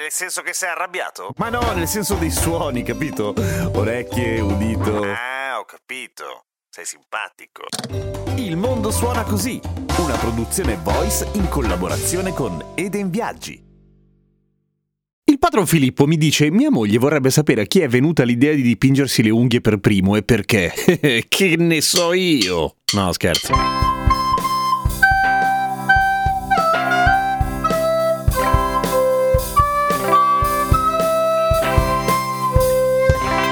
Nel senso che sei arrabbiato? Ma no, nel senso dei suoni, capito? Orecchie, udito. Ah, ho capito. Sei simpatico. Il mondo suona così, una produzione voice in collaborazione con Eden Viaggi. Il patron Filippo mi dice: Mia moglie vorrebbe sapere a chi è venuta l'idea di dipingersi le unghie per primo e perché. che ne so io? No, scherzo.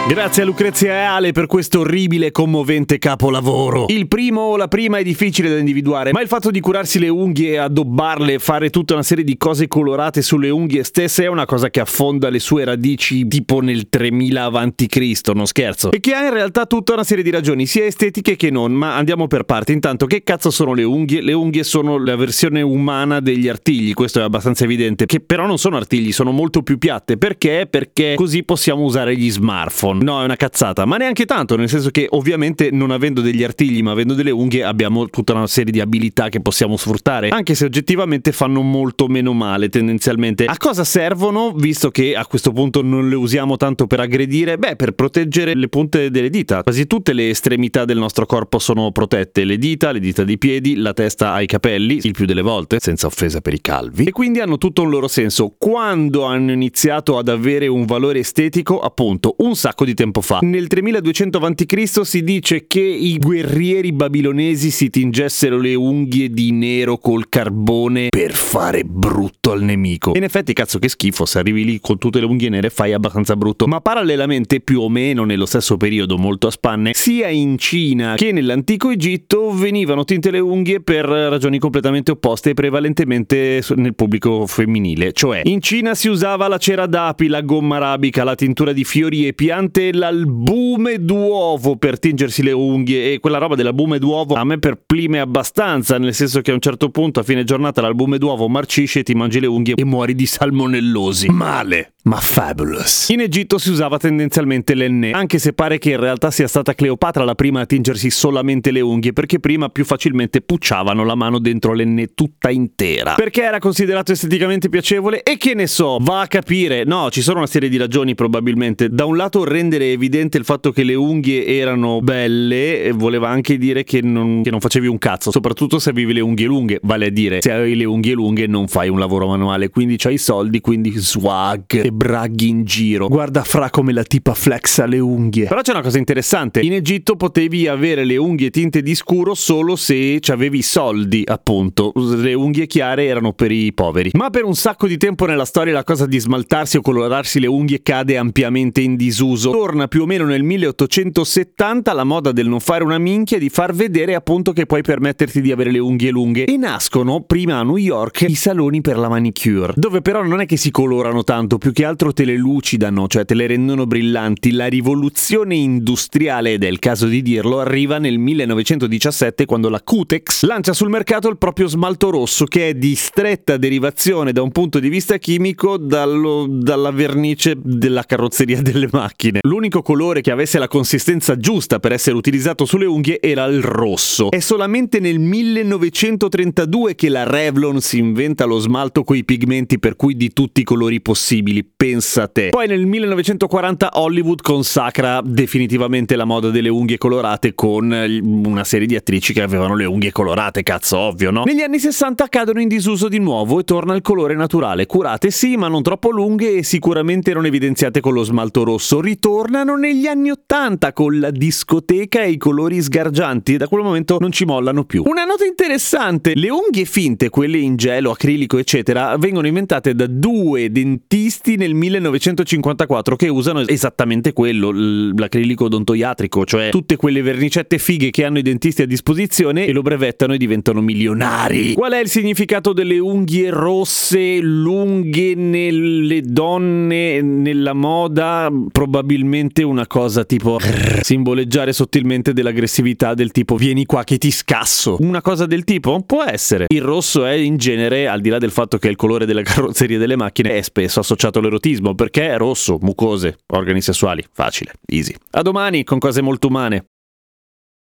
Grazie a Lucrezia e Ale per questo orribile e commovente capolavoro. Il primo o la prima è difficile da individuare, ma il fatto di curarsi le unghie addobbarle fare tutta una serie di cose colorate sulle unghie stesse è una cosa che affonda le sue radici tipo nel 3000 a.C., non scherzo. E che ha in realtà tutta una serie di ragioni, sia estetiche che non, ma andiamo per parti. Intanto, che cazzo sono le unghie? Le unghie sono la versione umana degli artigli, questo è abbastanza evidente, che però non sono artigli, sono molto più piatte. Perché? Perché così possiamo usare gli smartphone. No, è una cazzata, ma neanche tanto, nel senso che ovviamente non avendo degli artigli ma avendo delle unghie abbiamo tutta una serie di abilità che possiamo sfruttare, anche se oggettivamente fanno molto meno male tendenzialmente. A cosa servono, visto che a questo punto non le usiamo tanto per aggredire? Beh, per proteggere le punte delle dita. Quasi tutte le estremità del nostro corpo sono protette, le dita, le dita dei piedi, la testa ai capelli, il più delle volte, senza offesa per i calvi, e quindi hanno tutto un loro senso. Quando hanno iniziato ad avere un valore estetico, appunto, un sacco di di tempo fa. Nel 3200 a.C. si dice che i guerrieri babilonesi si tingessero le unghie di nero col carbone per fare brutto al nemico. in effetti, cazzo, che schifo, se arrivi lì con tutte le unghie nere fai abbastanza brutto. Ma parallelamente, più o meno nello stesso periodo, molto a spanne, sia in Cina che nell'antico Egitto venivano tinte le unghie per ragioni completamente opposte e prevalentemente nel pubblico femminile. Cioè, in Cina si usava la cera d'api, la gomma arabica, la tintura di fiori e piante veramente l'albume d'uovo per tingersi le unghie e quella roba dell'albume d'uovo a me perplime abbastanza, nel senso che a un certo punto a fine giornata l'albume d'uovo marcisce, ti mangi le unghie e muori di salmonellosi. Male! ma fabulous. In Egitto si usava tendenzialmente l'enne, anche se pare che in realtà sia stata Cleopatra la prima a tingersi solamente le unghie, perché prima più facilmente pucciavano la mano dentro l'enne tutta intera. Perché era considerato esteticamente piacevole e che ne so, va a capire. No, ci sono una serie di ragioni probabilmente. Da un lato rendere evidente il fatto che le unghie erano belle voleva anche dire che non, che non facevi un cazzo, soprattutto se avevi le unghie lunghe, vale a dire se avevi le unghie lunghe non fai un lavoro manuale, quindi c'hai i soldi, quindi swag e braghi in giro. Guarda fra come la tipa flexa le unghie. Però c'è una cosa interessante. In Egitto potevi avere le unghie tinte di scuro solo se avevi soldi, appunto. Le unghie chiare erano per i poveri. Ma per un sacco di tempo nella storia la cosa di smaltarsi o colorarsi le unghie cade ampiamente in disuso. Torna più o meno nel 1870 la moda del non fare una minchia di far vedere appunto che puoi permetterti di avere le unghie lunghe. E nascono prima a New York i saloni per la manicure, dove però non è che si colorano tanto, più che altro te le lucidano, cioè te le rendono brillanti. La rivoluzione industriale, ed è il caso di dirlo, arriva nel 1917 quando la Cutex lancia sul mercato il proprio smalto rosso che è di stretta derivazione da un punto di vista chimico dallo, dalla vernice della carrozzeria delle macchine. L'unico colore che avesse la consistenza giusta per essere utilizzato sulle unghie era il rosso. È solamente nel 1932 che la Revlon si inventa lo smalto coi pigmenti per cui di tutti i colori possibili pensa te. Poi nel 1940 Hollywood consacra definitivamente la moda delle unghie colorate con una serie di attrici che avevano le unghie colorate, cazzo ovvio, no? Negli anni 60 cadono in disuso di nuovo e torna il colore naturale, curate sì, ma non troppo lunghe e sicuramente non evidenziate con lo smalto rosso. Ritornano negli anni 80 con la discoteca e i colori sgargianti e da quel momento non ci mollano più. Una nota interessante, le unghie finte, quelle in gelo, acrilico, eccetera, vengono inventate da due dentisti nel nel 1954 che usano esattamente quello, l'acrilico odontoiatrico, cioè tutte quelle vernicette fighe che hanno i dentisti a disposizione e lo brevettano e diventano milionari. Qual è il significato delle unghie rosse lunghe nelle donne, nella moda? Probabilmente una cosa tipo simboleggiare sottilmente dell'aggressività del tipo vieni qua che ti scasso. Una cosa del tipo? Può essere. Il rosso è in genere, al di là del fatto che è il colore della carrozzeria delle macchine, è spesso associato all'erotismo perché è rosso, mucose, organi sessuali, facile, easy. A domani con cose molto umane.